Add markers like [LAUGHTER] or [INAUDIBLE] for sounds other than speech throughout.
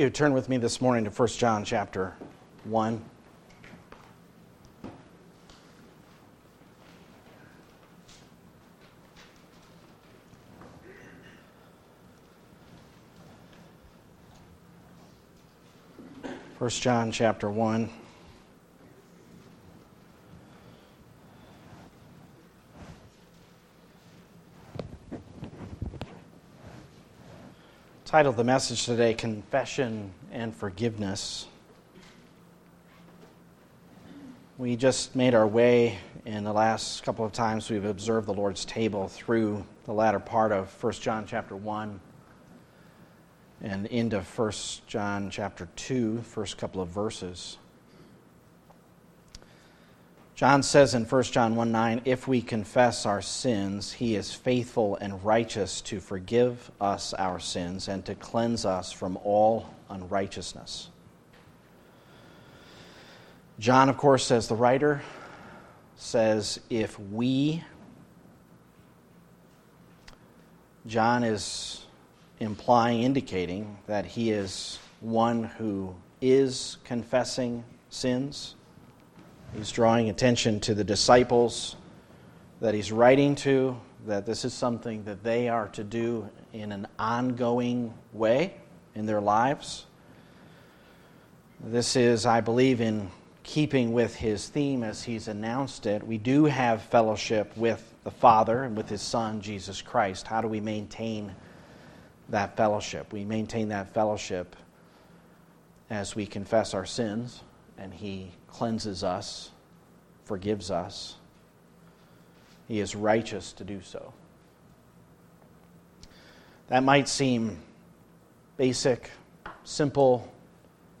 You turn with me this morning to 1 John chapter 1. First John chapter 1. Title of the message today Confession and Forgiveness. We just made our way in the last couple of times we've observed the Lord's table through the latter part of 1 John chapter 1 and into 1 John chapter 2, first couple of verses. John says in 1 John 1 9, if we confess our sins, he is faithful and righteous to forgive us our sins and to cleanse us from all unrighteousness. John, of course, says the writer, says, if we, John is implying, indicating that he is one who is confessing sins He's drawing attention to the disciples that he's writing to, that this is something that they are to do in an ongoing way in their lives. This is, I believe, in keeping with his theme as he's announced it. We do have fellowship with the Father and with his Son, Jesus Christ. How do we maintain that fellowship? We maintain that fellowship as we confess our sins and he cleanses us, forgives us. He is righteous to do so. That might seem basic, simple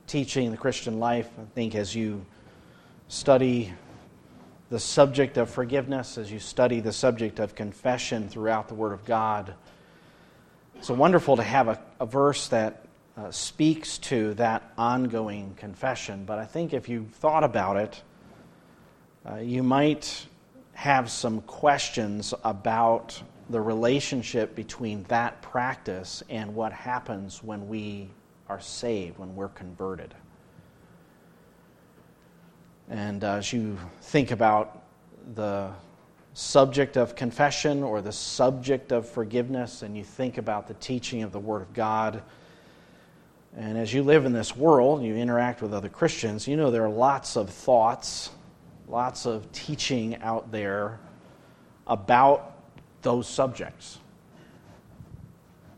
teaching the Christian life. I think as you study the subject of forgiveness, as you study the subject of confession throughout the Word of God, it's wonderful to have a, a verse that uh, speaks to that ongoing confession. But I think if you thought about it, uh, you might have some questions about the relationship between that practice and what happens when we are saved, when we're converted. And as you think about the subject of confession or the subject of forgiveness, and you think about the teaching of the Word of God, and as you live in this world, you interact with other Christians, you know there are lots of thoughts, lots of teaching out there about those subjects.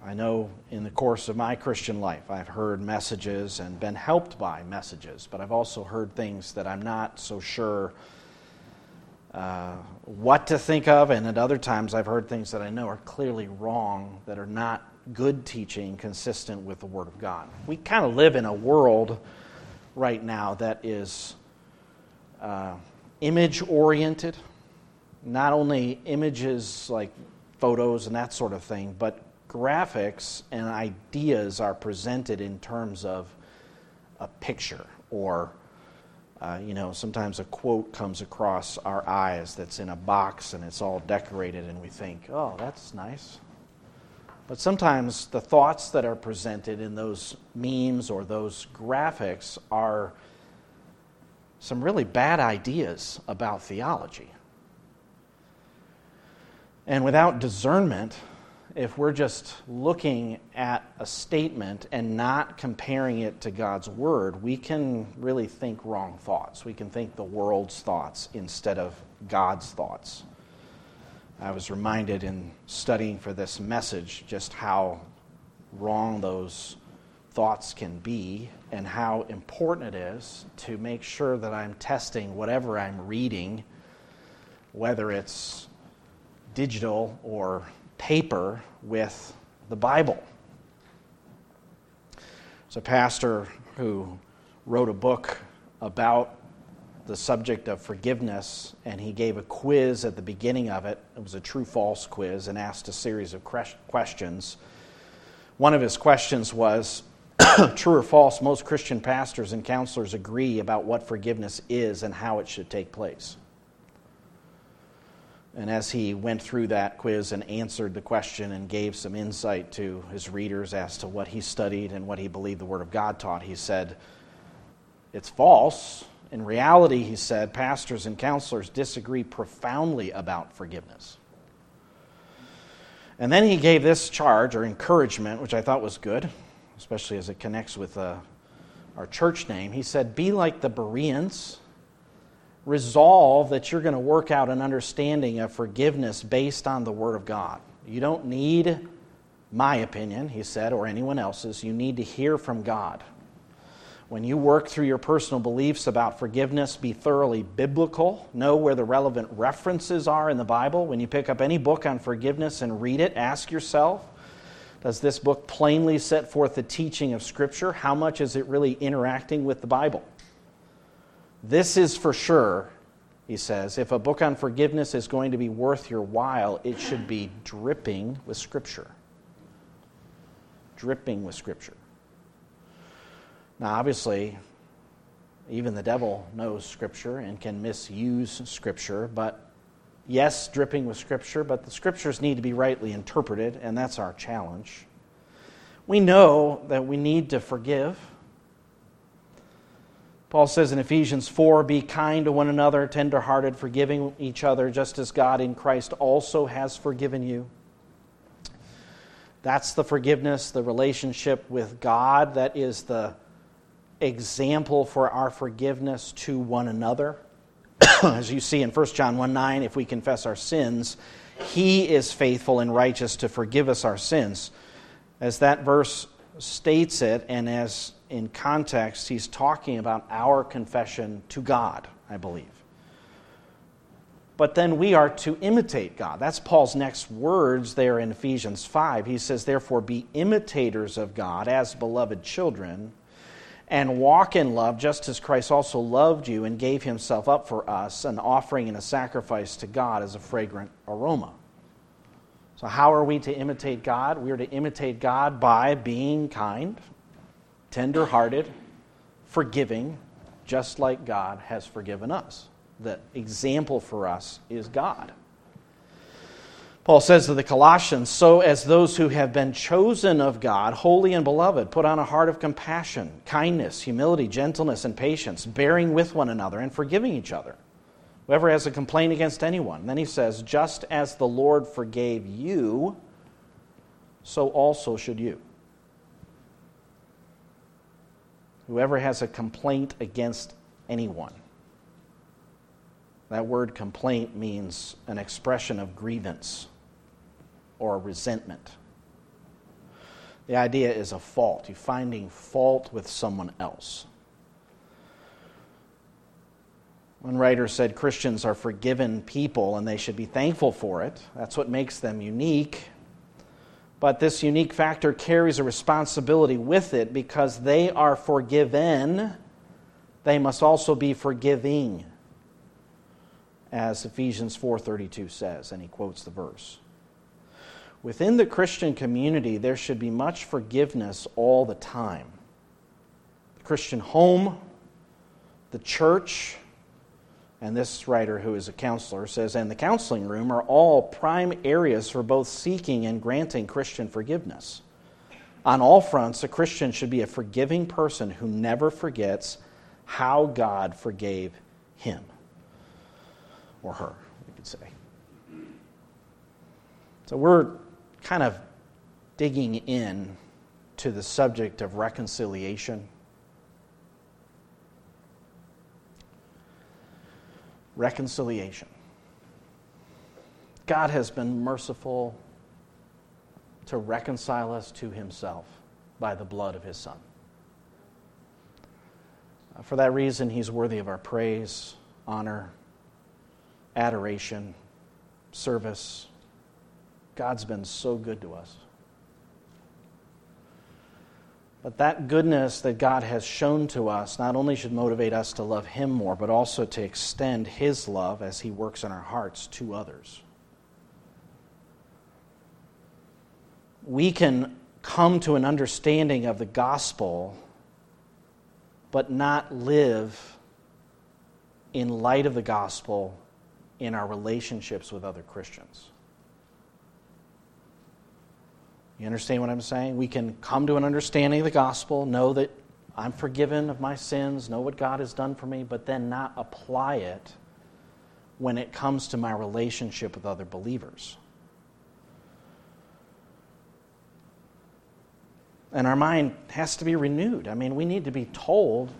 I know in the course of my Christian life, I've heard messages and been helped by messages, but I've also heard things that I'm not so sure uh, what to think of, and at other times I've heard things that I know are clearly wrong, that are not good teaching consistent with the Word of God. We kind of live in a world right now that is uh, image oriented, not only images like photos and that sort of thing, but graphics and ideas are presented in terms of a picture or uh, you know, sometimes a quote comes across our eyes that's in a box and it's all decorated, and we think, oh, that's nice. But sometimes the thoughts that are presented in those memes or those graphics are some really bad ideas about theology. And without discernment, if we're just looking at a statement and not comparing it to God's Word, we can really think wrong thoughts. We can think the world's thoughts instead of God's thoughts. I was reminded in studying for this message just how wrong those thoughts can be and how important it is to make sure that I'm testing whatever I'm reading, whether it's digital or paper, with the Bible. There's a pastor who wrote a book about the subject of forgiveness, and he gave a quiz at the beginning of it. It was a true false quiz and asked a series of questions. One of his questions was [COUGHS] True or false, most Christian pastors and counselors agree about what forgiveness is and how it should take place. And as he went through that quiz and answered the question and gave some insight to his readers as to what he studied and what he believed the Word of God taught, he said, It's false. In reality, he said, pastors and counselors disagree profoundly about forgiveness. And then he gave this charge or encouragement, which I thought was good, especially as it connects with uh, our church name. He said, Be like the Bereans resolve that you're going to work out an understanding of forgiveness based on the Word of God. You don't need my opinion, he said, or anyone else's. You need to hear from God. When you work through your personal beliefs about forgiveness, be thoroughly biblical. Know where the relevant references are in the Bible. When you pick up any book on forgiveness and read it, ask yourself Does this book plainly set forth the teaching of Scripture? How much is it really interacting with the Bible? This is for sure, he says, if a book on forgiveness is going to be worth your while, it should be dripping with Scripture. Dripping with Scripture. Now, obviously, even the devil knows Scripture and can misuse Scripture, but yes, dripping with Scripture, but the Scriptures need to be rightly interpreted, and that's our challenge. We know that we need to forgive. Paul says in Ephesians 4 Be kind to one another, tenderhearted, forgiving each other, just as God in Christ also has forgiven you. That's the forgiveness, the relationship with God. That is the example for our forgiveness to one another. [COUGHS] As you see in 1 John 1 9, if we confess our sins, he is faithful and righteous to forgive us our sins. As that verse states it, and as in context, he's talking about our confession to God, I believe. But then we are to imitate God. That's Paul's next words there in Ephesians 5. He says, Therefore, be imitators of God as beloved children, and walk in love, just as Christ also loved you and gave himself up for us, an offering and a sacrifice to God as a fragrant aroma. So, how are we to imitate God? We are to imitate God by being kind, tender hearted, forgiving, just like God has forgiven us. The example for us is God. Paul says to the Colossians, So as those who have been chosen of God, holy and beloved, put on a heart of compassion, kindness, humility, gentleness, and patience, bearing with one another and forgiving each other. Whoever has a complaint against anyone. Then he says, Just as the Lord forgave you, so also should you. Whoever has a complaint against anyone. That word complaint means an expression of grievance or resentment. The idea is a fault, you finding fault with someone else. One writer said Christians are forgiven people and they should be thankful for it. That's what makes them unique. But this unique factor carries a responsibility with it because they are forgiven, they must also be forgiving. As Ephesians 4:32 says, and he quotes the verse. Within the Christian community, there should be much forgiveness all the time. The Christian home, the church, and this writer, who is a counselor, says, and the counseling room are all prime areas for both seeking and granting Christian forgiveness. On all fronts, a Christian should be a forgiving person who never forgets how God forgave him or her, we could say. So we're kind of digging in to the subject of reconciliation reconciliation. God has been merciful to reconcile us to himself by the blood of his Son. Uh, for that reason, he's worthy of our praise, honor, adoration, service. God's been so good to us. But that goodness that God has shown to us not only should motivate us to love Him more, but also to extend His love as He works in our hearts to others. We can come to an understanding of the gospel, but not live in light of the gospel in our relationships with other Christians. You understand what I'm saying? We can come to an understanding of the gospel, know that I'm forgiven of my sins, know what God has done for me, but then not apply it when it comes to my relationship with other believers. And our mind has to be renewed. I mean, we need to be told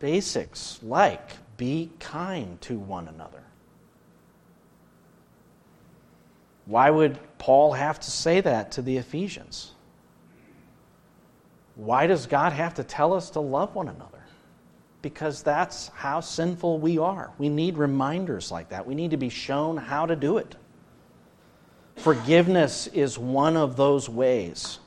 basics like be kind to one another. Why would Paul have to say that to the Ephesians? Why does God have to tell us to love one another? Because that's how sinful we are. We need reminders like that. We need to be shown how to do it. Forgiveness is one of those ways.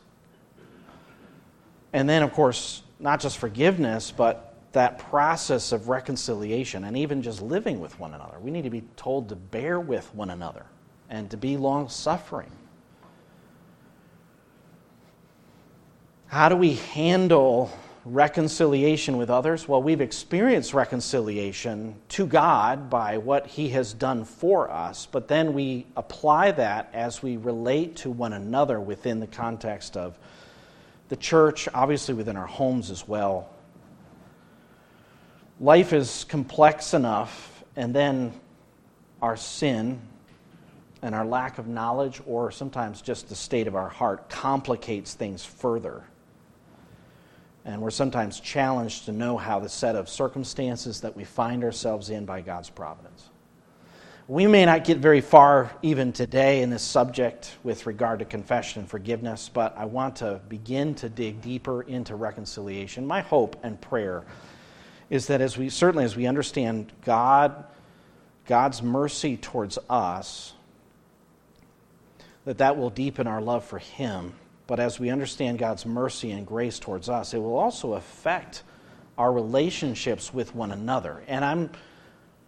And then, of course, not just forgiveness, but that process of reconciliation and even just living with one another. We need to be told to bear with one another and to be long suffering. How do we handle reconciliation with others? Well, we've experienced reconciliation to God by what He has done for us, but then we apply that as we relate to one another within the context of the church, obviously within our homes as well. Life is complex enough, and then our sin and our lack of knowledge, or sometimes just the state of our heart, complicates things further. And we're sometimes challenged to know how the set of circumstances that we find ourselves in by God's providence. We may not get very far even today in this subject with regard to confession and forgiveness, but I want to begin to dig deeper into reconciliation. My hope and prayer is that as we certainly as we understand God God's mercy towards us that that will deepen our love for him, but as we understand God's mercy and grace towards us, it will also affect our relationships with one another. And I'm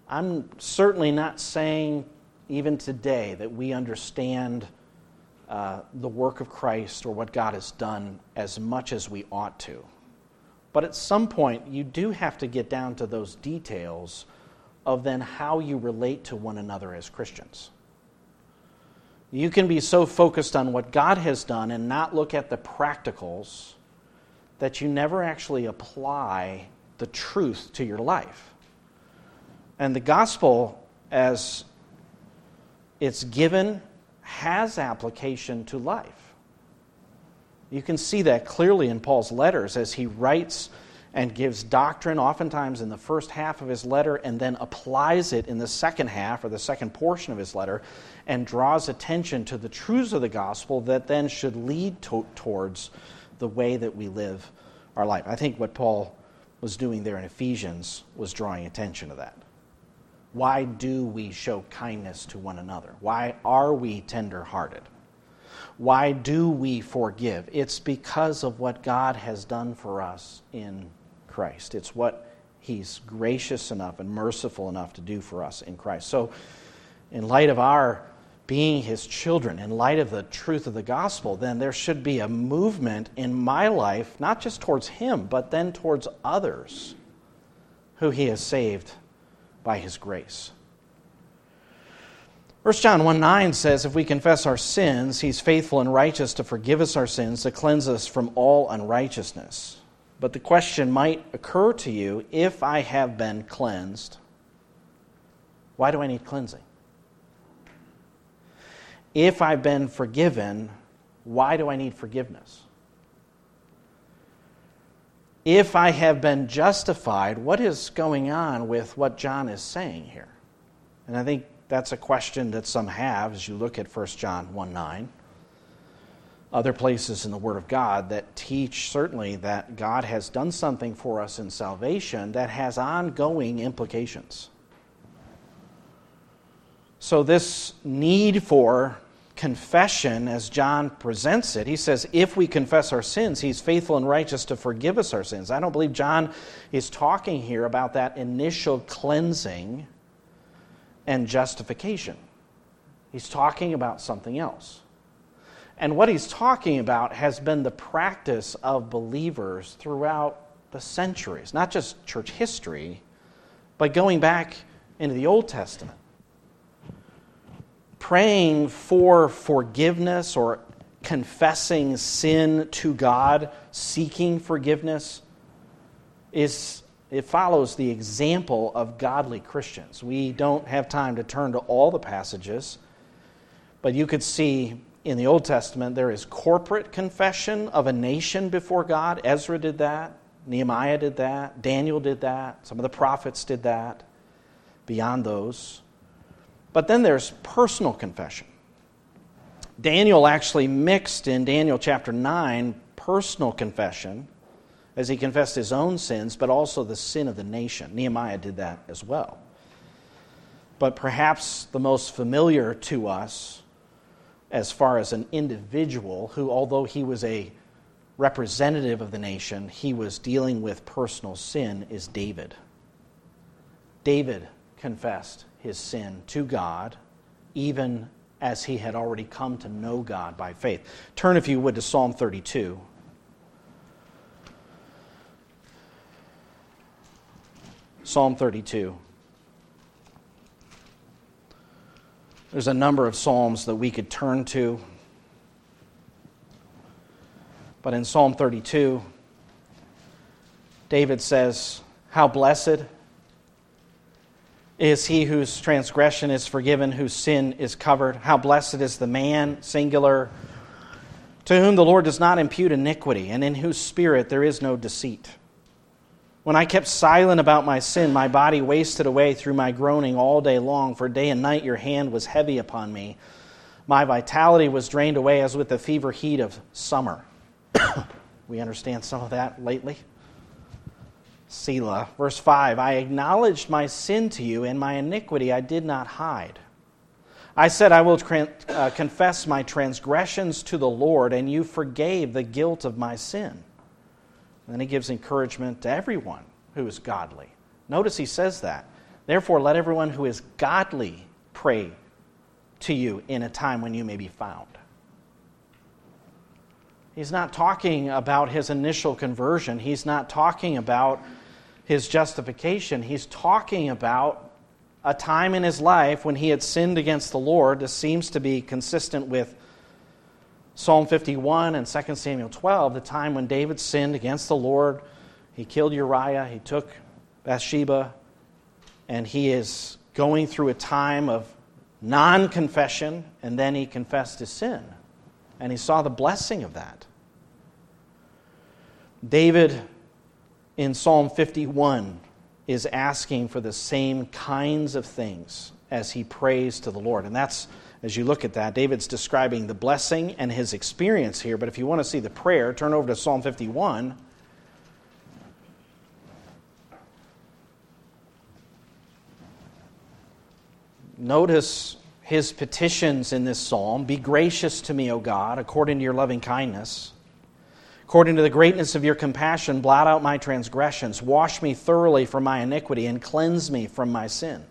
I'm certainly not saying, even today, that we understand uh, the work of Christ or what God has done as much as we ought to. But at some point, you do have to get down to those details of then how you relate to one another as Christians. You can be so focused on what God has done and not look at the practicals that you never actually apply the truth to your life. And the gospel, as it's given, has application to life. You can see that clearly in Paul's letters as he writes and gives doctrine, oftentimes in the first half of his letter, and then applies it in the second half or the second portion of his letter, and draws attention to the truths of the gospel that then should lead to- towards the way that we live our life. I think what Paul was doing there in Ephesians was drawing attention to that. Why do we show kindness to one another? Why are we tenderhearted? Why do we forgive? It's because of what God has done for us in Christ. It's what He's gracious enough and merciful enough to do for us in Christ. So, in light of our being His children, in light of the truth of the gospel, then there should be a movement in my life, not just towards Him, but then towards others who He has saved by his grace. 1 John 1 9 says, If we confess our sins, he's faithful and righteous to forgive us our sins, to cleanse us from all unrighteousness. But the question might occur to you if I have been cleansed, why do I need cleansing? If I've been forgiven, why do I need forgiveness? if I have been justified, what is going on with what John is saying here? And I think that's a question that some have as you look at 1 John 1 9. Other places in the Word of God that teach certainly that God has done something for us in salvation that has ongoing implications. So, this need for confession as John presents it. He says, if we confess our sins, he's faithful and righteous to forgive us our sins. I don't believe John is talking here about that initial cleansing and justification. He's talking about something else. And what he's talking about has been the practice of believers throughout the centuries, not just church history, but going back into the Old Testament. praying for forgiveness or confessing sin to God, seeking forgiveness, is it follows the example of godly Christians. We don't have time to turn to all the passages, but you could see in the Old Testament there is corporate confession of a nation before God. Ezra did that, Nehemiah did that, Daniel did that, some of the prophets did that, beyond those. But then there's personal confession. Daniel actually mixed in Daniel chapter 9 personal confession as he confessed his own sins, but also the sin of the nation. Nehemiah did that as well. But perhaps the most familiar to us, as far as an individual who, although he was a representative of the nation, he was dealing with personal sin, is David. David confessed his sin to God, even as he had already come to know God by faith. Turn, if you would, to Psalm 32. Psalm 32. There's a number of Psalms that we could turn to. But in Psalm 32, David says, How blessed is he whose transgression is forgiven, whose sin is covered. How blessed is the man, singular, to whom the Lord does not impute iniquity, and in whose spirit there is no deceit. When I kept silent about my sin, my body wasted away through my groaning all day long, for day and night your hand was heavy upon me. My vitality was drained away as with the fever heat of summer. [COUGHS] we understand some of that lately. Selah. Verse 5 I acknowledged my sin to you, and my iniquity I did not hide. I said, I will uh, confess my transgressions to the Lord, and you forgave the guilt of my sin. Then he gives encouragement to everyone who is godly. Notice he says that. Therefore, let everyone who is godly pray to you in a time when you may be found. He's not talking about his initial conversion. He's not talking about his justification, he's talking about a time in his life when he had sinned against the Lord. This seems to be consistent with Psalm 51 and 2 Samuel 12, the time when David sinned against the Lord. He killed Uriah, he took Bathsheba, and he is going through a time of non confession, and then he confessed his sin. And he saw the blessing of that. David in Psalm 51 is asking for the same kinds of things as he prays to the Lord. And that's, as you look at that, David's describing the blessing and his experience here. But if you want to see the prayer, turn over to Psalm 51. Notice his petitions in this psalm Be gracious to me, O God, according to your loving kindness. According to the greatness of your compassion, blot out my transgressions. Wash me thoroughly from my iniquity and cleanse me from my sin.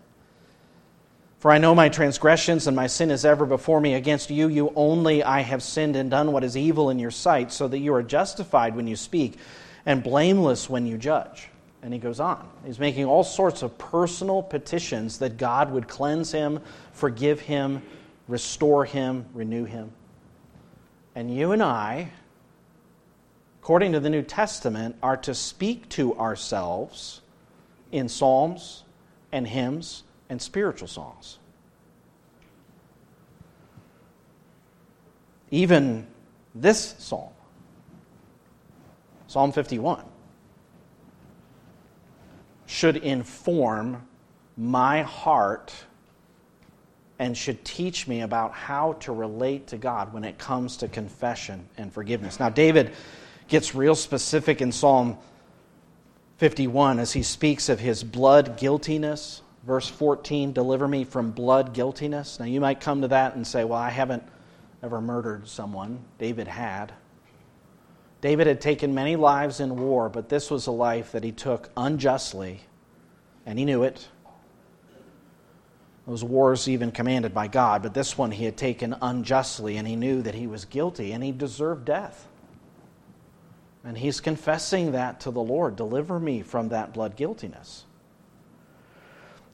For I know my transgressions and my sin is ever before me. Against you, you only, I have sinned and done what is evil in your sight, so that you are justified when you speak and blameless when you judge. And he goes on. He's making all sorts of personal petitions that God would cleanse him, forgive him, restore him, renew him. And you and I, according to the New Testament, are to speak to ourselves in psalms and hymns and spiritual songs. Even this psalm, Psalm 51, should inform my heart and should teach me about how to relate to God when it comes to confession and forgiveness. Now, David gets real specific in Psalm 51 as he speaks of his blood guiltiness. Verse 14, deliver me from blood guiltiness. Now, you might come to that and say, well, I haven't ever murdered someone. David had. David had taken many lives in war, but this was a life that he took unjustly, and he knew it. Those wars even commanded by God, but this one he had taken unjustly, and he knew that he was guilty, and he deserved death. And he's confessing that to the Lord. Deliver me from that blood guiltiness.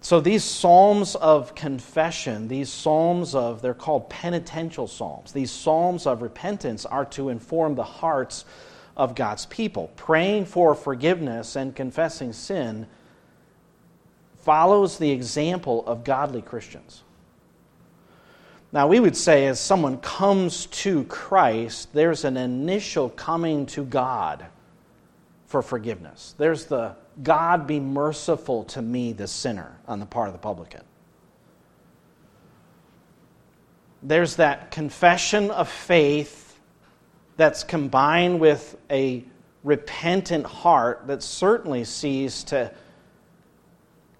So these psalms of confession, these psalms of, they're called penitential psalms, these psalms of repentance are to inform the hearts of God's people. Praying for forgiveness and confessing sin follows the example of godly Christians. Now, we would say as someone comes to Christ, there's an initial coming to God for forgiveness. There's the God be merciful to me, the sinner, on the part of the publican. There's that confession of faith that's combined with a repentant heart that certainly sees to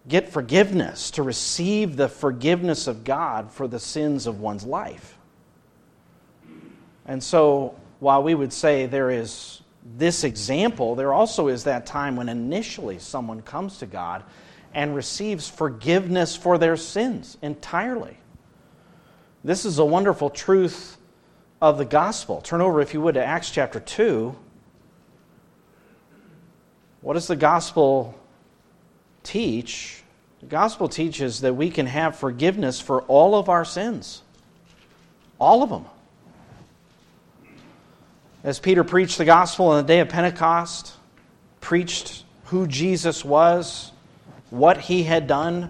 get forgiveness, to receive the forgiveness of God for the sins of one's life. And so, while we would say there is this example, there also is that time when initially someone comes to God and receives forgiveness for their sins entirely. This is a wonderful truth of the gospel. Turn over, if you would, to Acts chapter 2. What does the gospel teach? The gospel teaches that we can have forgiveness for all of our sins, all of them. As Peter preached the gospel on the day of Pentecost, preached who Jesus was, what he had done,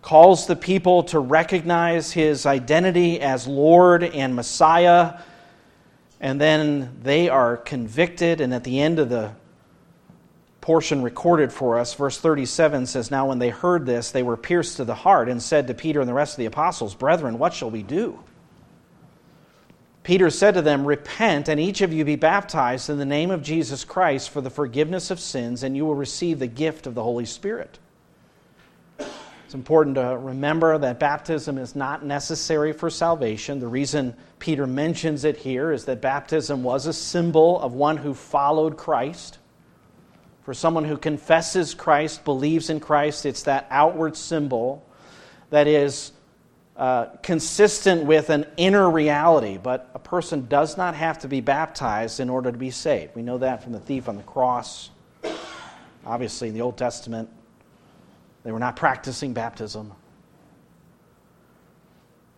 calls the people to recognize his identity as Lord and Messiah, and then they are convicted, and at the end of the portion recorded for us, verse 37 says, Now when they heard this, they were pierced to the heart and said to Peter and the rest of the apostles, Brethren, what shall we do? Peter said to them, Repent, and each of you be baptized in the name of Jesus Christ for the forgiveness of sins, and you will receive the gift of the Holy Spirit. It's important to remember that baptism is not necessary for salvation. The reason Peter mentions it here is that baptism was a symbol of one who followed Christ. For someone who confesses Christ, believes in Christ, it's that outward symbol that is uh, consistent with an inner reality, but a person does not have to be baptized in order to be saved. We know that from the thief on the cross. Obviously, in the Old Testament, they were not practicing baptism.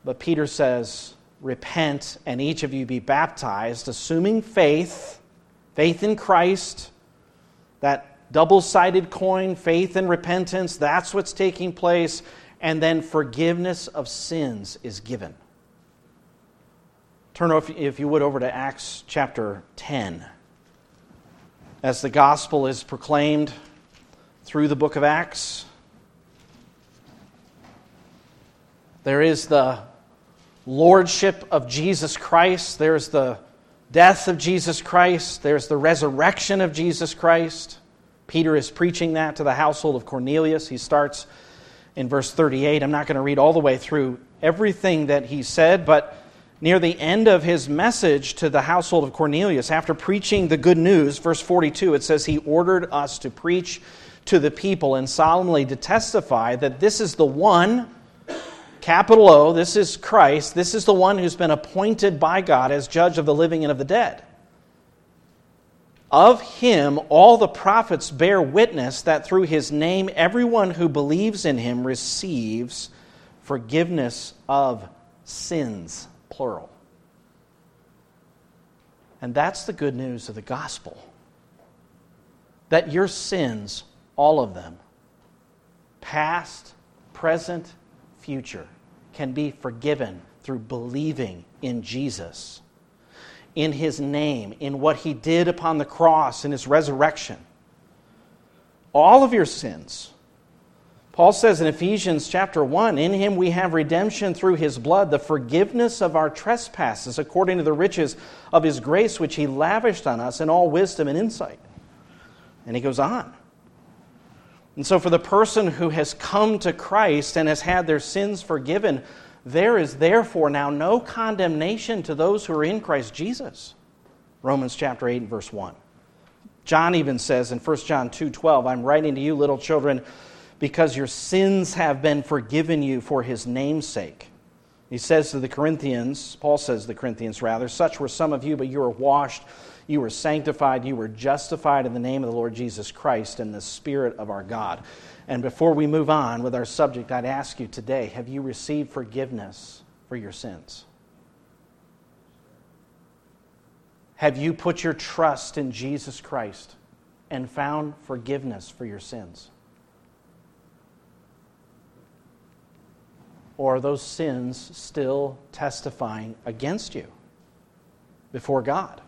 But Peter says, Repent, and each of you be baptized, assuming faith, faith in Christ, that double sided coin, faith and repentance, that's what's taking place and then forgiveness of sins is given. Turn, if you would, over to Acts chapter 10. As the gospel is proclaimed through the book of Acts, there is the lordship of Jesus Christ, there's the death of Jesus Christ, there's the resurrection of Jesus Christ. Peter is preaching that to the household of Cornelius. He starts in verse 38. I'm not going to read all the way through everything that he said, but near the end of his message to the household of Cornelius, after preaching the good news, verse 42, it says, He ordered us to preach to the people and solemnly to testify that this is the one, capital O, this is Christ, this is the one who's been appointed by God as judge of the living and of the dead. Of him, all the prophets bear witness that through his name, everyone who believes in him receives forgiveness of sins, plural. And that's the good news of the gospel that your sins, all of them, past, present, future, can be forgiven through believing in Jesus in his name, in what he did upon the cross, in his resurrection. All of your sins. Paul says in Ephesians chapter 1 In him we have redemption through his blood, the forgiveness of our trespasses, according to the riches of his grace, which he lavished on us in all wisdom and insight. And he goes on. And so, for the person who has come to Christ and has had their sins forgiven, there is therefore now no condemnation to those who are in Christ Jesus. Romans chapter 8 and verse 1. John even says in 1 John 2:12, I'm writing to you little children because your sins have been forgiven you for his name's sake. He says to the Corinthians, Paul says to the Corinthians rather, such were some of you, but you were washed, you were sanctified, you were justified in the name of the Lord Jesus Christ and the Spirit of our God. And before we move on with our subject, I'd ask you today have you received forgiveness for your sins? Have you put your trust in Jesus Christ and found forgiveness for your sins? Or are those sins still testifying against you before God?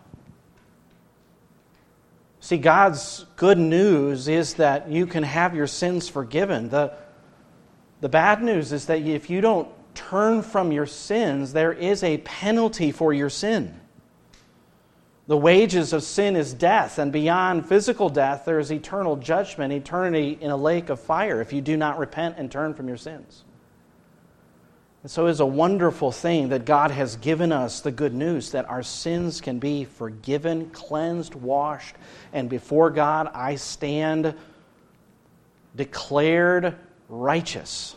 See, God's good news is that you can have your sins forgiven. The, the bad news is that if you don't turn from your sins, there is a penalty for your sin. The wages of sin is death, and beyond physical death, there is eternal judgment, eternity in a lake of fire if you do not repent and turn from your sins. And so it is a wonderful thing that God has given us the good news that our sins can be forgiven, cleansed, washed, and before God I stand declared righteous,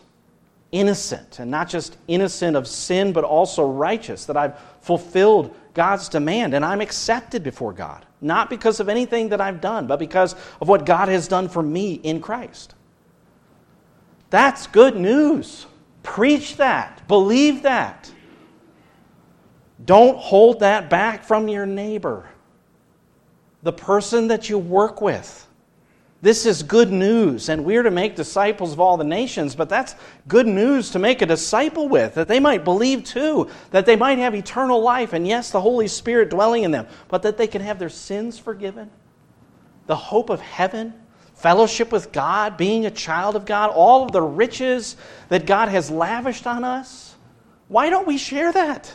innocent, and not just innocent of sin, but also righteous, that I've fulfilled God's demand and I'm accepted before God, not because of anything that I've done, but because of what God has done for me in Christ. That's good news. Preach that. Believe that. Don't hold that back from your neighbor, the person that you work with. This is good news, and we're to make disciples of all the nations, but that's good news to make a disciple with, that they might believe too, that they might have eternal life, and yes, the Holy Spirit dwelling in them, but that they can have their sins forgiven, the hope of heaven, fellowship with God, being a child of God, all of the riches that God has lavished on us. Why don't we share that?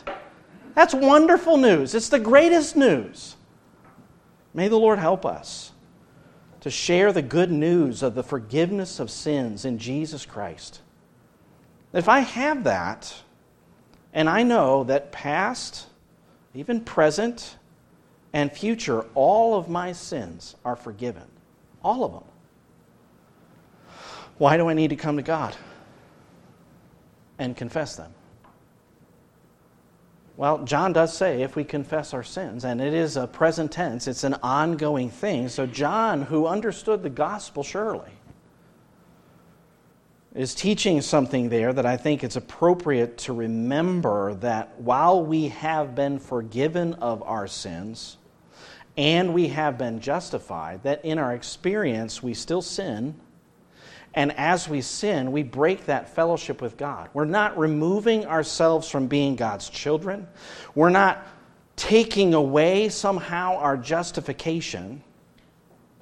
That's wonderful news. It's the greatest news. May the Lord help us to share the good news of the forgiveness of sins in Jesus Christ. If I have that, and I know that past, even present, and future, all of my sins are forgiven, all of them. Why do I need to come to God and confess them? Well, John does say if we confess our sins, and it is a present tense, it's an ongoing thing. So, John, who understood the gospel surely, is teaching something there that I think it's appropriate to remember that while we have been forgiven of our sins and we have been justified, that in our experience we still sin and as we sin, we break that fellowship with God. We're not removing ourselves from being God's children. We're not taking away somehow our justification.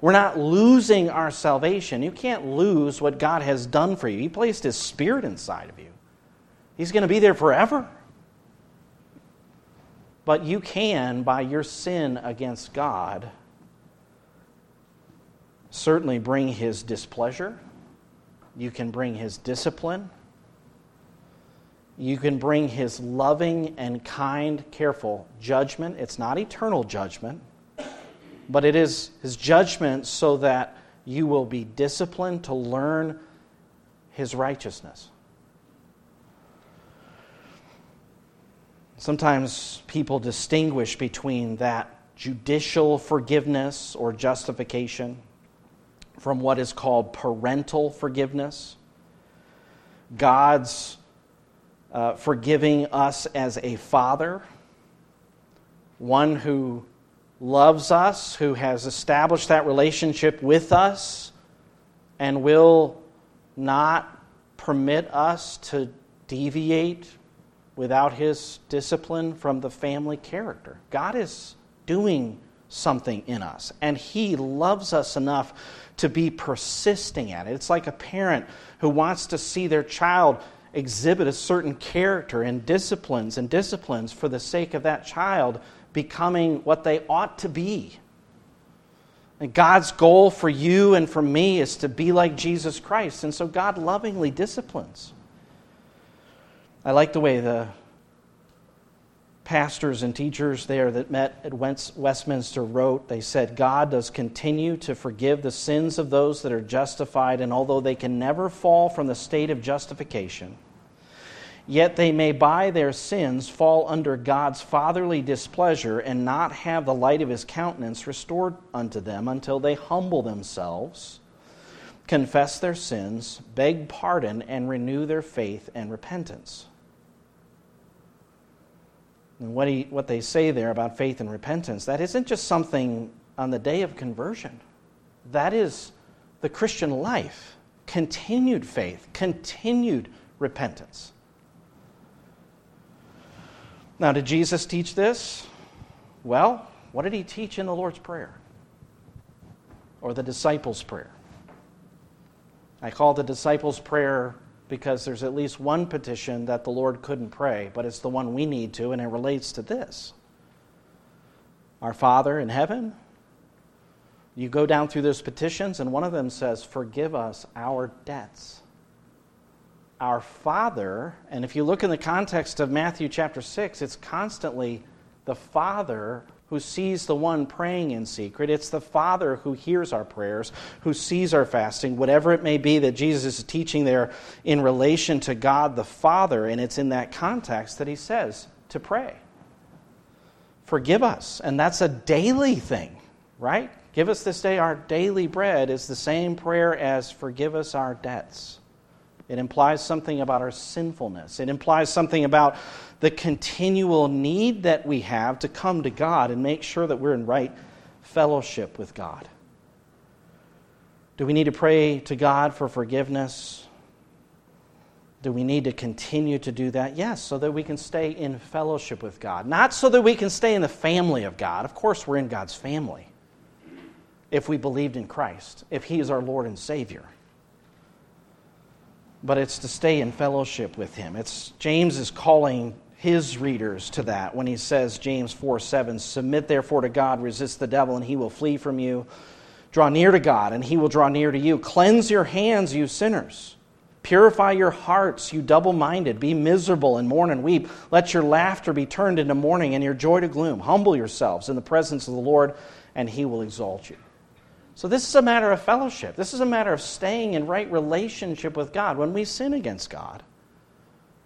We're not losing our salvation. You can't lose what God has done for you. He placed His Spirit inside of you, He's going to be there forever. But you can, by your sin against God, certainly bring His displeasure you can bring his discipline. You can bring his loving and kind, careful judgment. It's not eternal judgment, but it is his judgment so that you will be disciplined to learn his righteousness. Sometimes people distinguish between that judicial forgiveness or justification from what is called parental forgiveness. God's uh, forgiving us as a father, one who loves us, who has established that relationship with us, and will not permit us to deviate without his discipline from the family character. God is doing something in us, and he loves us enough to be persisting at it. It's like a parent who wants to see their child exhibit a certain character and disciplines and disciplines for the sake of that child becoming what they ought to be. And God's goal for you and for me is to be like Jesus Christ. And so God lovingly disciplines. I like the way the pastors and teachers there that met at Westminster wrote, they said, God does continue to forgive the sins of those that are justified, and although they can never fall from the state of justification, Yet they may by their sins fall under God's fatherly displeasure and not have the light of his countenance restored unto them until they humble themselves, confess their sins, beg pardon, and renew their faith and repentance. And what, he, what they say there about faith and repentance, that isn't just something on the day of conversion. That is the Christian life continued faith, continued repentance. Now, did Jesus teach this? Well, what did he teach in the Lord's Prayer? Or the disciples' prayer? I call the disciples' prayer because there's at least one petition that the Lord couldn't pray, but it's the one we need to, and it relates to this. Our Father in heaven, you go down through those petitions, and one of them says, Forgive us our debts our Father, and if you look in the context of Matthew chapter 6, it's constantly the Father who sees the one praying in secret. It's the Father who hears our prayers, who sees our fasting, whatever it may be that Jesus is teaching there in relation to God the Father. And it's in that context that he says to pray. Forgive us. And that's a daily thing, right? Give us this day our daily bread is the same prayer as forgive us our debts. It implies something about our sinfulness. It implies something about the continual need that we have to come to God and make sure that we're in right fellowship with God. Do we need to pray to God for forgiveness? Do we need to continue to do that? Yes, so that we can stay in fellowship with God. Not so that we can stay in the family of God. Of course, we're in God's family if we believed in Christ, if He is our Lord and Savior but it's to stay in fellowship with him. It's James is calling his readers to that when he says James 4 7, submit therefore to God, resist the devil, and he will flee from you. Draw near to God, and he will draw near to you. Cleanse your hands, you sinners. Purify your hearts, you double minded. Be miserable and mourn and weep. Let your laughter be turned into mourning and your joy to gloom. Humble yourselves in the presence of the Lord, and he will exalt you. So, this is a matter of fellowship. This is a matter of staying in right relationship with God. When we sin against God,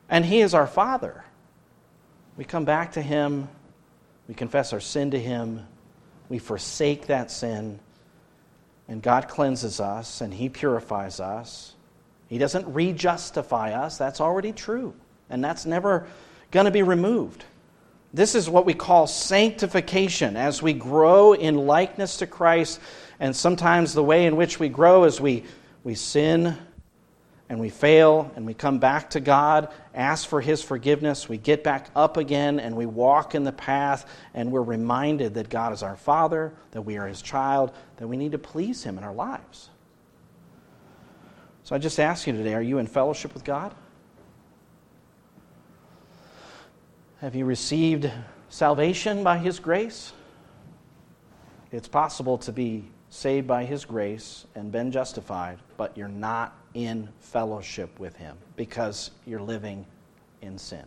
and He is our Father, we come back to Him, we confess our sin to Him, we forsake that sin, and God cleanses us and He purifies us. He doesn't re justify us, that's already true, and that's never going to be removed. This is what we call sanctification. As we grow in likeness to Christ, and sometimes the way in which we grow is we, we sin and we fail and we come back to God, ask for His forgiveness, we get back up again and we walk in the path and we're reminded that God is our Father, that we are His child, that we need to please Him in our lives. So I just ask you today are you in fellowship with God? Have you received salvation by His grace? It's possible to be saved by his grace and been justified, but you're not in fellowship with him because you're living in sin.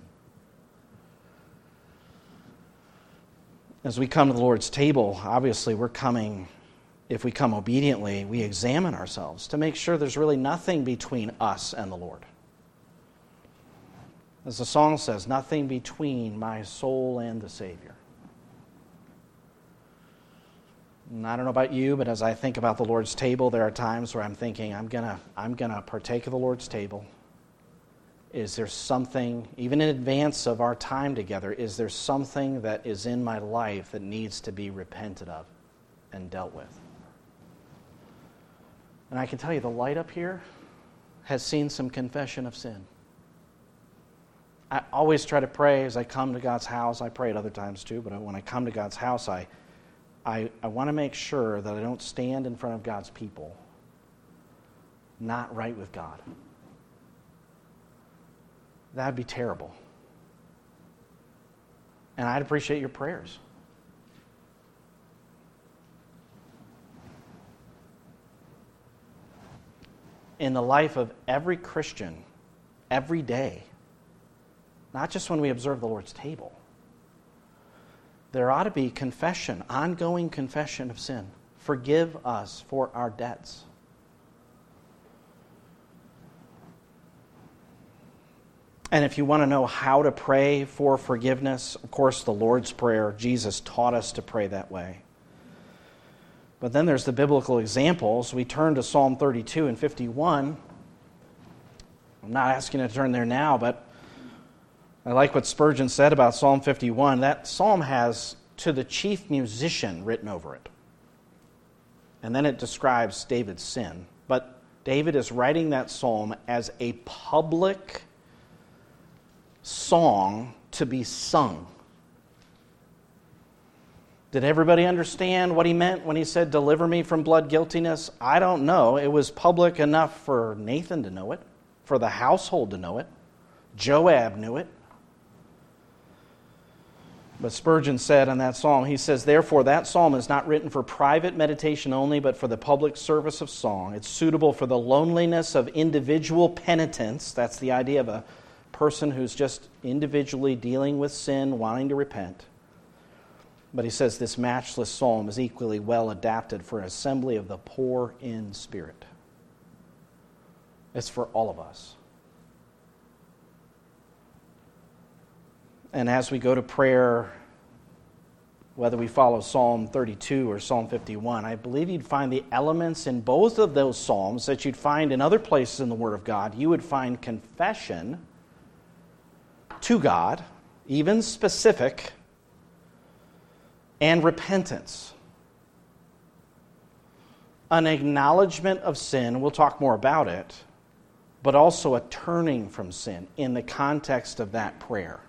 As we come to the Lord's table, obviously we're coming, if we come obediently, we examine ourselves to make sure there's really nothing between us and the Lord. As the song says, nothing between my soul and the Savior. And I don't know about you, but as I think about the Lord's table, there are times where I'm thinking, I'm going to I'm going to partake of the Lord's table. Is there something, even in advance of our time together, is there something that is in my life that needs to be repented of and dealt with? And I can tell you, the light up here has seen some confession of sin. I always try to pray as I come to God's house. I pray at other times too, but when I come to God's house, I I, I want to make sure that I don't stand in front of God's people not right with God. That'd be terrible. And I'd appreciate your prayers. In the life of every Christian, every day, not just when we observe the Lord's table there ought to be confession, ongoing confession of sin. Forgive us for our debts. And if you want to know how to pray for forgiveness, of course, the Lord's Prayer, Jesus taught us to pray that way. But then there's the biblical examples. We turn to Psalm 32 and 51. I'm not asking you to turn there now, but I like what Spurgeon said about Psalm 51. That psalm has to the chief musician written over it. And then it describes David's sin. But David is writing that psalm as a public song to be sung. Did everybody understand what he meant when he said, Deliver me from blood guiltiness? I don't know. It was public enough for Nathan to know it, for the household to know it. Joab knew it. But Spurgeon said in that psalm, he says, Therefore, that psalm is not written for private meditation only, but for the public service of song. It's suitable for the loneliness of individual penitence. That's the idea of a person who's just individually dealing with sin, wanting to repent. But he says this matchless psalm is equally well adapted for an assembly of the poor in spirit. It's for all of us. And as we go to prayer, whether we follow Psalm 32 or Psalm 51, I believe you'd find the elements in both of those Psalms that you'd find in other places in the Word of God. You would find confession to God, even specific, and repentance. An acknowledgement of sin, we'll talk more about it, but also a turning from sin in the context of that prayer.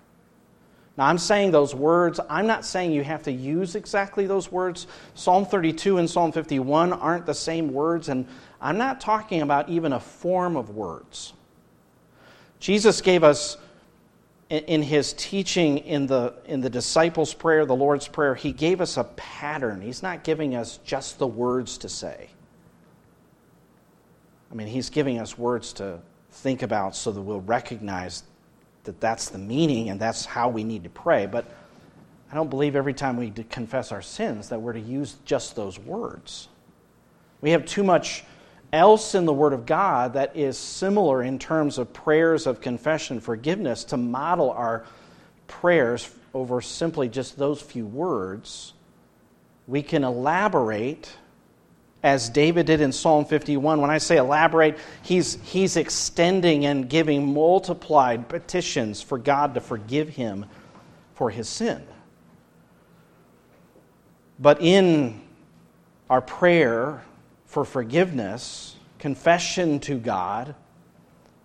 Now, I'm saying those words, I'm not saying you have to use exactly those words. Psalm 32 and Psalm 51 aren't the same words, and I'm not talking about even a form of words. Jesus gave us, in his teaching in the, in the disciples' prayer, the Lord's Prayer, he gave us a pattern. He's not giving us just the words to say. I mean, he's giving us words to think about so that we'll recognize that that's the meaning and that's how we need to pray. But I don't believe every time we confess our sins that we're to use just those words. We have too much else in the Word of God that is similar in terms of prayers of confession forgiveness to model our prayers over simply just those few words. We can elaborate as David did in Psalm 51. When I say elaborate, he's, he's extending and giving multiplied petitions for God to forgive him for his sin. But in our prayer for forgiveness, confession to God,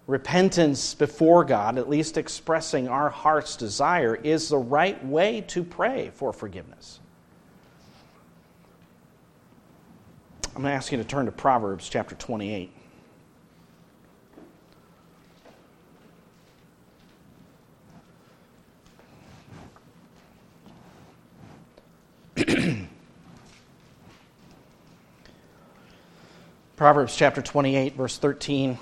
repentance before God, at least expressing our heart's desire, is the right way to pray for forgiveness. I'm going to ask you to turn to Proverbs chapter 28. [CLEARS THROAT] Proverbs chapter 28, verse 13.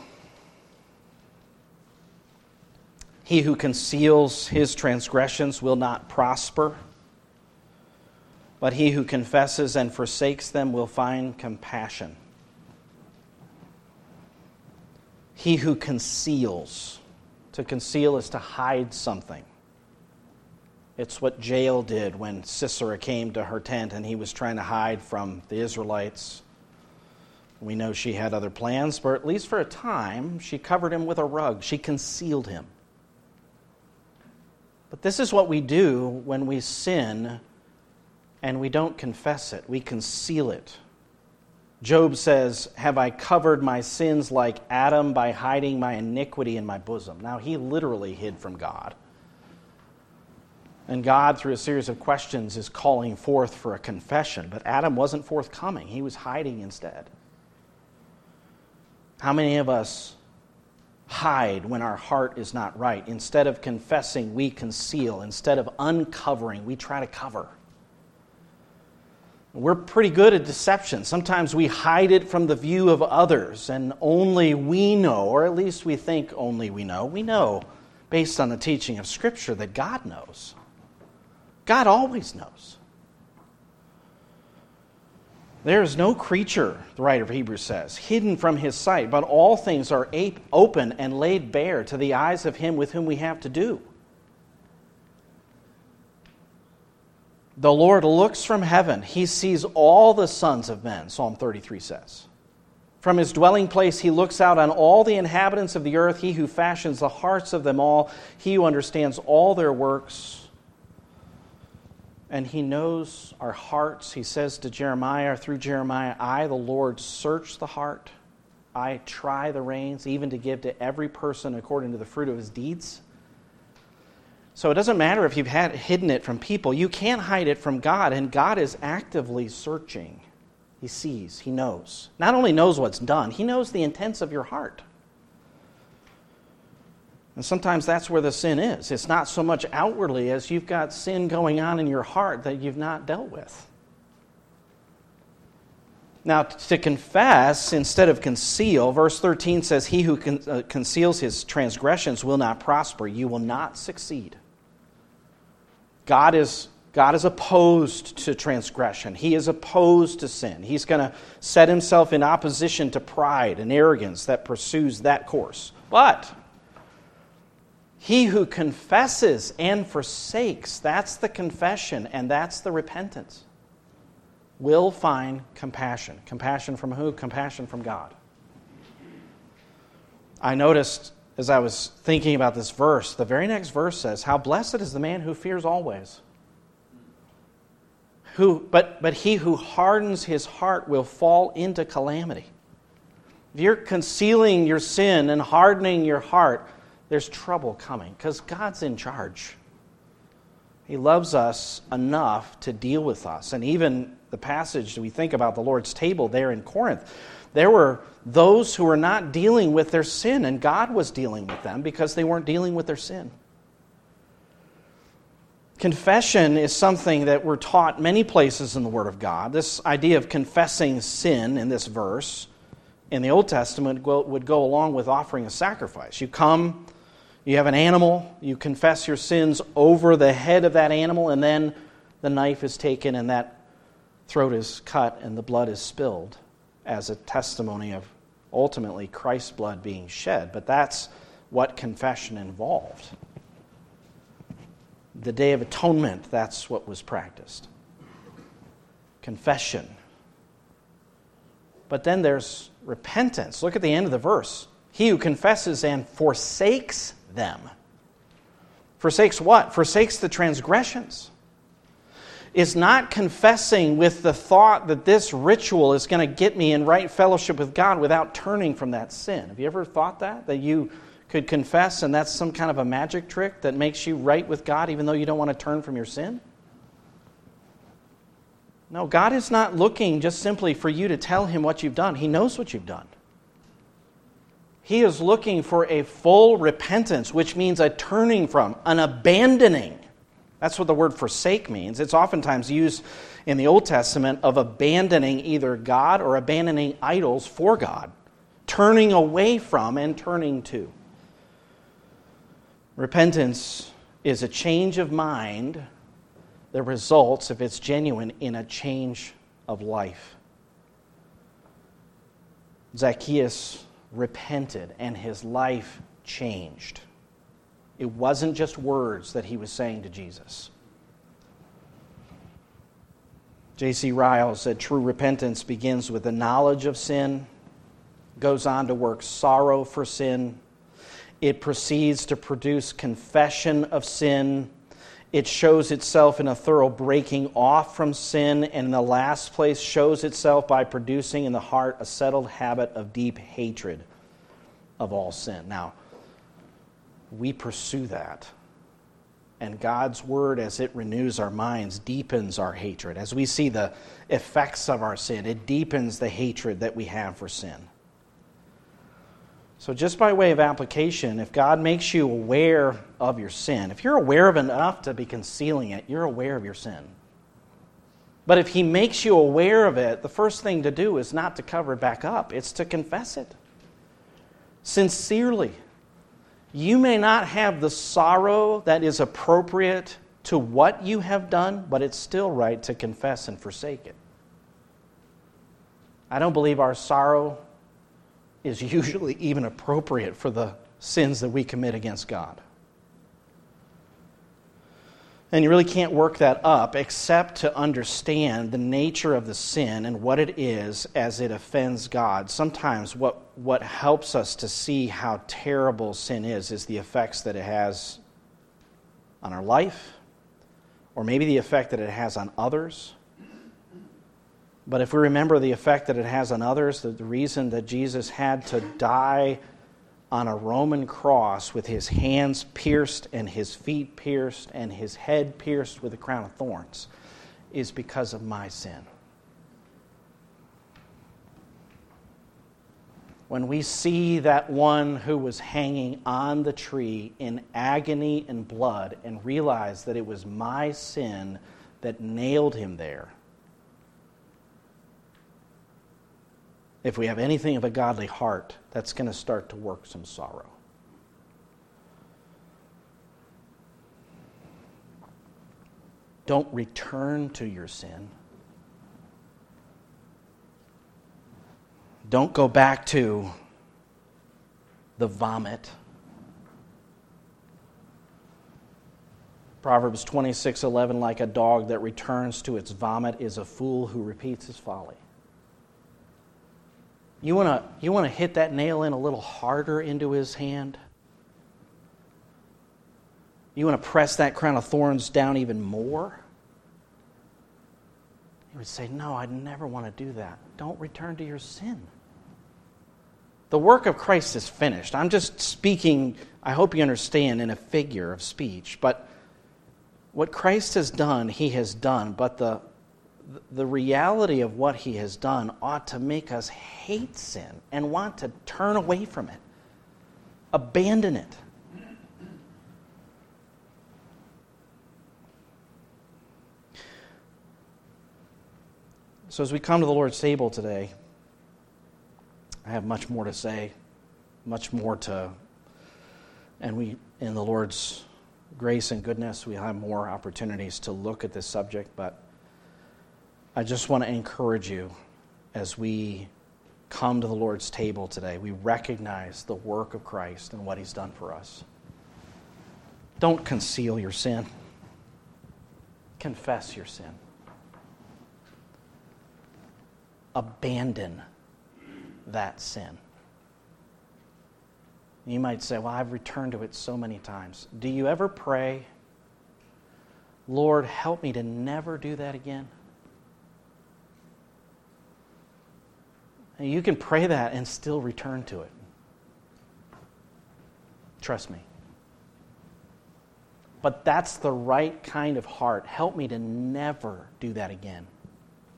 He who conceals his transgressions will not prosper but he who confesses and forsakes them will find compassion. He who conceals, to conceal is to hide something. It's what Jael did when Sisera came to her tent and he was trying to hide from the Israelites. We know she had other plans, but at least for a time, she covered him with a rug. She concealed him. But this is what we do when we sin and we don't confess it, we conceal it. Job says, Have I covered my sins like Adam by hiding my iniquity in my bosom? Now, he literally hid from God. And God, through a series of questions, is calling forth for a confession. But Adam wasn't forthcoming, he was hiding instead. How many of us hide when our heart is not right? Instead of confessing, we conceal. Instead of uncovering, we try to cover. We're pretty good at deception. Sometimes we hide it from the view of others, and only we know, or at least we think only we know. We know, based on the teaching of Scripture, that God knows. God always knows. There is no creature, the writer of Hebrews says, hidden from his sight, but all things are open and laid bare to the eyes of him with whom we have to do. The Lord looks from heaven. He sees all the sons of men, Psalm 33 says. From his dwelling place, he looks out on all the inhabitants of the earth, he who fashions the hearts of them all, he who understands all their works and he knows our hearts. He says to Jeremiah, through Jeremiah, I, the Lord, search the heart. I try the reins, even to give to every person according to the fruit of his deeds. So it doesn't matter if you've had hidden it from people, you can't hide it from God, and God is actively searching. He sees, he knows. Not only knows what's done, he knows the intents of your heart. And sometimes that's where the sin is. It's not so much outwardly as you've got sin going on in your heart that you've not dealt with. Now, to confess instead of conceal, verse 13 says, He who uh, conceals his transgressions will not prosper. You will not succeed. God is, God is opposed to transgression, He is opposed to sin. He's going to set Himself in opposition to pride and arrogance that pursues that course. But he who confesses and forsakes, that's the confession and that's the repentance, will find compassion. Compassion from who? Compassion from God. I noticed as I was thinking about this verse, the very next verse says, How blessed is the man who fears always. Who, but, but he who hardens his heart will fall into calamity. If you're concealing your sin and hardening your heart, there's trouble coming because God's in charge. He loves us enough to deal with us. And even the passage we think about the Lord's table there in Corinth, there were those who were not dealing with their sin, and God was dealing with them because they weren't dealing with their sin. Confession is something that we're taught many places in the Word of God. This idea of confessing sin in this verse in the Old Testament would go along with offering a sacrifice. You come you have an animal, you confess your sins over the head of that animal, and then the knife is taken and that throat is cut and the blood is spilled as a testimony of ultimately Christ's blood being shed. But that's what confession involved. The Day of Atonement, that's what was practiced. Confession. But then there's repentance. Look at the end of the verse. He who confesses and forsakes them. Forsakes what? Forsakes the transgressions. Is not confessing with the thought that this ritual is going to get me in right fellowship with God without turning from that sin. Have you ever thought that? That you could confess and that's some kind of a magic trick that makes you right with God even though you don't want to turn from your sin? No, God is not looking just simply for you to tell Him what you've done. He knows what you've done. He is looking for a full repentance, which means a turning from, an abandoning. That's what the word forsake means. It's oftentimes used in the Old Testament of abandoning either God or abandoning idols for God, turning away from and turning to. Repentance is a change of mind that results, if it's genuine, in a change of life. Zacchaeus repented and his life changed. It wasn't just words that he was saying to Jesus. J.C. Ryle said true repentance begins with the knowledge of sin, goes on to work sorrow for sin. It proceeds to produce confession of sin. It shows itself in a thorough breaking off from sin, and in the last place, shows itself by producing in the heart a settled habit of deep hatred of all sin. Now, we pursue that. And God's word, as it renews our minds, deepens our hatred. As we see the effects of our sin, it deepens the hatred that we have for sin. So, just by way of application, if God makes you aware of your sin, if you're aware of enough to be concealing it, you're aware of your sin. But if He makes you aware of it, the first thing to do is not to cover it back up, it's to confess it sincerely. You may not have the sorrow that is appropriate to what you have done, but it's still right to confess and forsake it. I don't believe our sorrow is [LAUGHS] usually even appropriate for the sins that we commit against God. And you really can't work that up except to understand the nature of the sin and what it is as it offends God. Sometimes what, what helps us to see how terrible sin is is the effects that it has on our life, or maybe the effect that it has on others. But if we remember the effect that it has on others, the, the reason that Jesus had to die on a Roman cross with his hands pierced and his feet pierced and his head pierced with a crown of thorns is because of my sin. When we see that one who was hanging on the tree in agony and blood and realize that it was my sin that nailed him there, if we have anything of a godly heart, that's going to start to work some sorrow. Don't return to your sin. Don't go back to the vomit. Proverbs 26:11 like a dog that returns to its vomit is a fool who repeats his folly. You want to you want to hit that nail in a little harder into his hand? You want to press that crown of thorns down even more? He would say, No, I'd never want to do that. Don't return to your sin. The work of Christ is finished. I'm just speaking, I hope you understand, in a figure of speech. But what Christ has done, he has done. But the, the reality of what he has done ought to make us hate sin and want to turn away from it, abandon it. So, as we come to the Lord's table today, I have much more to say, much more to, and we, in the Lord's grace and goodness, we have more opportunities to look at this subject, but I just want to encourage you as we come to the Lord's table today. We recognize the work of Christ and what He's done for us. Don't conceal your sin, confess your sin. Abandon that sin. You might say, Well, I've returned to it so many times. Do you ever pray, Lord, help me to never do that again? You can pray that and still return to it. Trust me. But that's the right kind of heart. Help me to never do that again.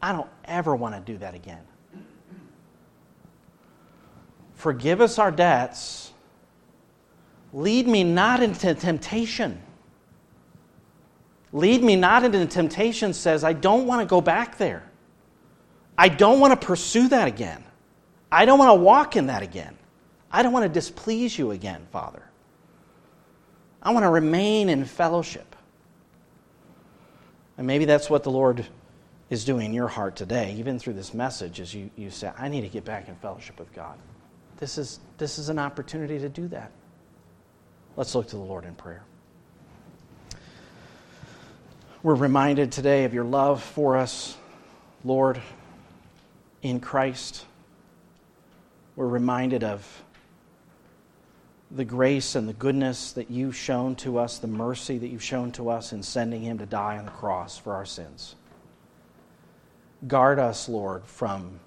I don't ever want to do that again. Forgive us our debts. Lead me not into temptation. Lead me not into temptation says, I don't want to go back there. I don't want to pursue that again. I don't want to walk in that again. I don't want to displease you again, Father. I want to remain in fellowship. And maybe that's what the Lord is doing in your heart today, even through this message, as you, you say, I need to get back in fellowship with God. This is, this is an opportunity to do that. Let's look to the Lord in prayer. We're reminded today of your love for us, Lord, in Christ we're reminded of the grace and the goodness that you've shown to us, the mercy that you've shown to us in sending him to die on the cross for our sins. Guard us, Lord, from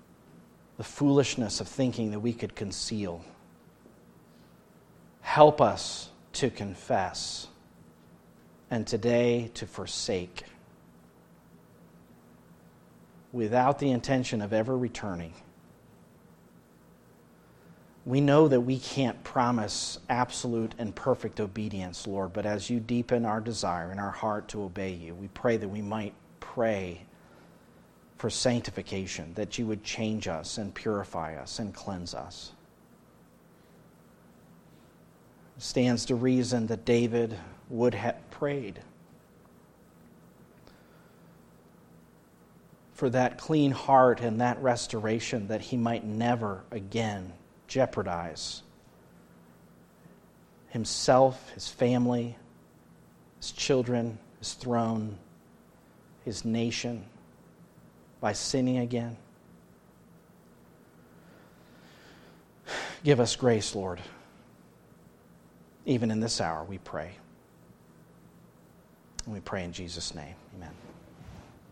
the foolishness of thinking that we could conceal. Help us to confess and today to forsake without the intention of ever returning we know that we can't promise absolute and perfect obedience, Lord, but as you deepen our desire in our heart to obey you, we pray that we might pray for sanctification, that you would change us and purify us and cleanse us. It stands to reason that David would have prayed. for that clean heart and that restoration that he might never again jeopardize himself, his family, his children, his throne, his nation by sinning again. Give us grace, Lord. Even in this hour, we pray. And we pray in Jesus' name.